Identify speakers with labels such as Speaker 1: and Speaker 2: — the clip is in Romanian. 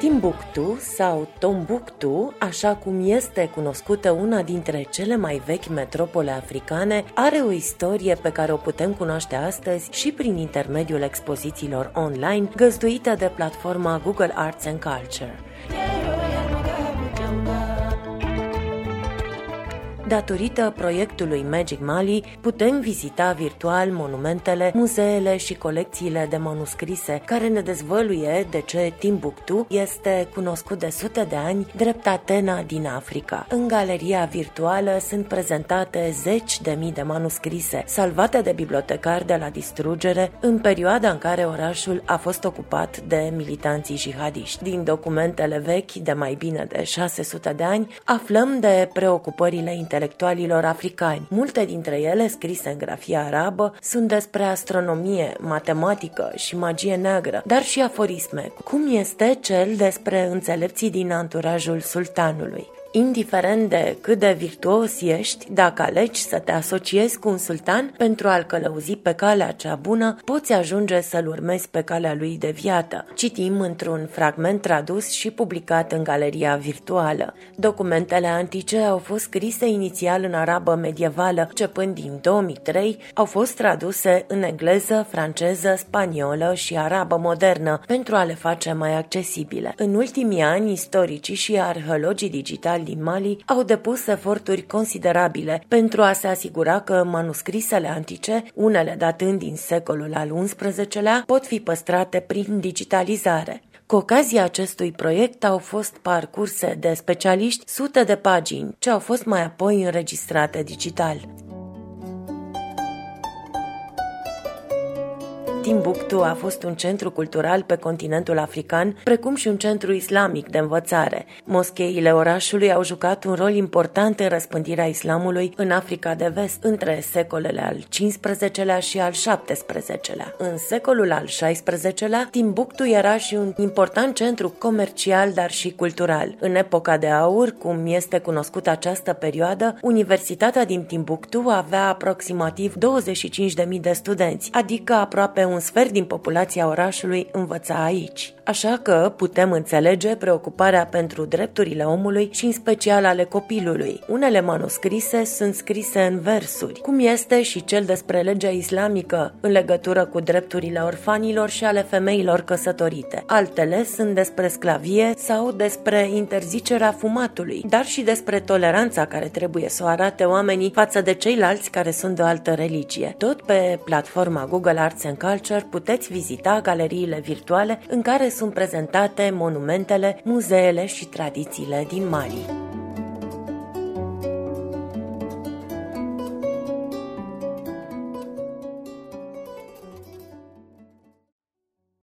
Speaker 1: Timbuktu sau Tombuktu, așa cum este cunoscută una dintre cele mai vechi metropole africane, are o istorie pe care o putem cunoaște astăzi și prin intermediul expozițiilor online găzduită de platforma Google Arts and Culture. Datorită proiectului Magic Mali, putem vizita virtual monumentele, muzeele și colecțiile de manuscrise care ne dezvăluie de ce Timbuktu este cunoscut de sute de ani drept Atena din Africa. În galeria virtuală sunt prezentate zeci de mii de manuscrise salvate de bibliotecari de la distrugere în perioada în care orașul a fost ocupat de militanții jihadiști. Din documentele vechi de mai bine de 600 de ani, aflăm de preocupările intelectuale intelectualilor africani. Multe dintre ele, scrise în grafia arabă, sunt despre astronomie, matematică și magie neagră, dar și aforisme, cum este cel despre înțelepții din anturajul sultanului. Indiferent de cât de virtuos ești, dacă alegi să te asociezi cu un sultan pentru a-l călăuzi pe calea cea bună, poți ajunge să-l urmezi pe calea lui de viață. Citim într-un fragment tradus și publicat în galeria virtuală. Documentele antice au fost scrise inițial în arabă medievală, începând din 2003, au fost traduse în engleză, franceză, spaniolă și arabă modernă pentru a le face mai accesibile. În ultimii ani, istoricii și arheologii digitali locali din Mali au depus eforturi considerabile pentru a se asigura că manuscrisele antice, unele datând din secolul al XI-lea, pot fi păstrate prin digitalizare. Cu ocazia acestui proiect au fost parcurse de specialiști sute de pagini, ce au fost mai apoi înregistrate digital. Timbuktu a fost un centru cultural pe continentul african, precum și un centru islamic de învățare. Moscheile orașului au jucat un rol important în răspândirea islamului în Africa de Vest între secolele al XV-lea și al XVII-lea. În secolul al XVI-lea, Timbuktu era și un important centru comercial, dar și cultural. În epoca de aur, cum este cunoscută această perioadă, Universitatea din Timbuktu avea aproximativ 25.000 de studenți, adică aproape un sfert din populația orașului învăța aici. Așa că putem înțelege preocuparea pentru drepturile omului și în special ale copilului. Unele manuscrise sunt scrise în versuri, cum este și cel despre legea islamică în legătură cu drepturile orfanilor și ale femeilor căsătorite. Altele sunt despre sclavie sau despre interzicerea fumatului, dar și despre toleranța care trebuie să o arate oamenii față de ceilalți care sunt de o altă religie. Tot pe platforma Google Arts and Culture puteți vizita galeriile virtuale în care sunt prezentate monumentele, muzeele și tradițiile din Mali.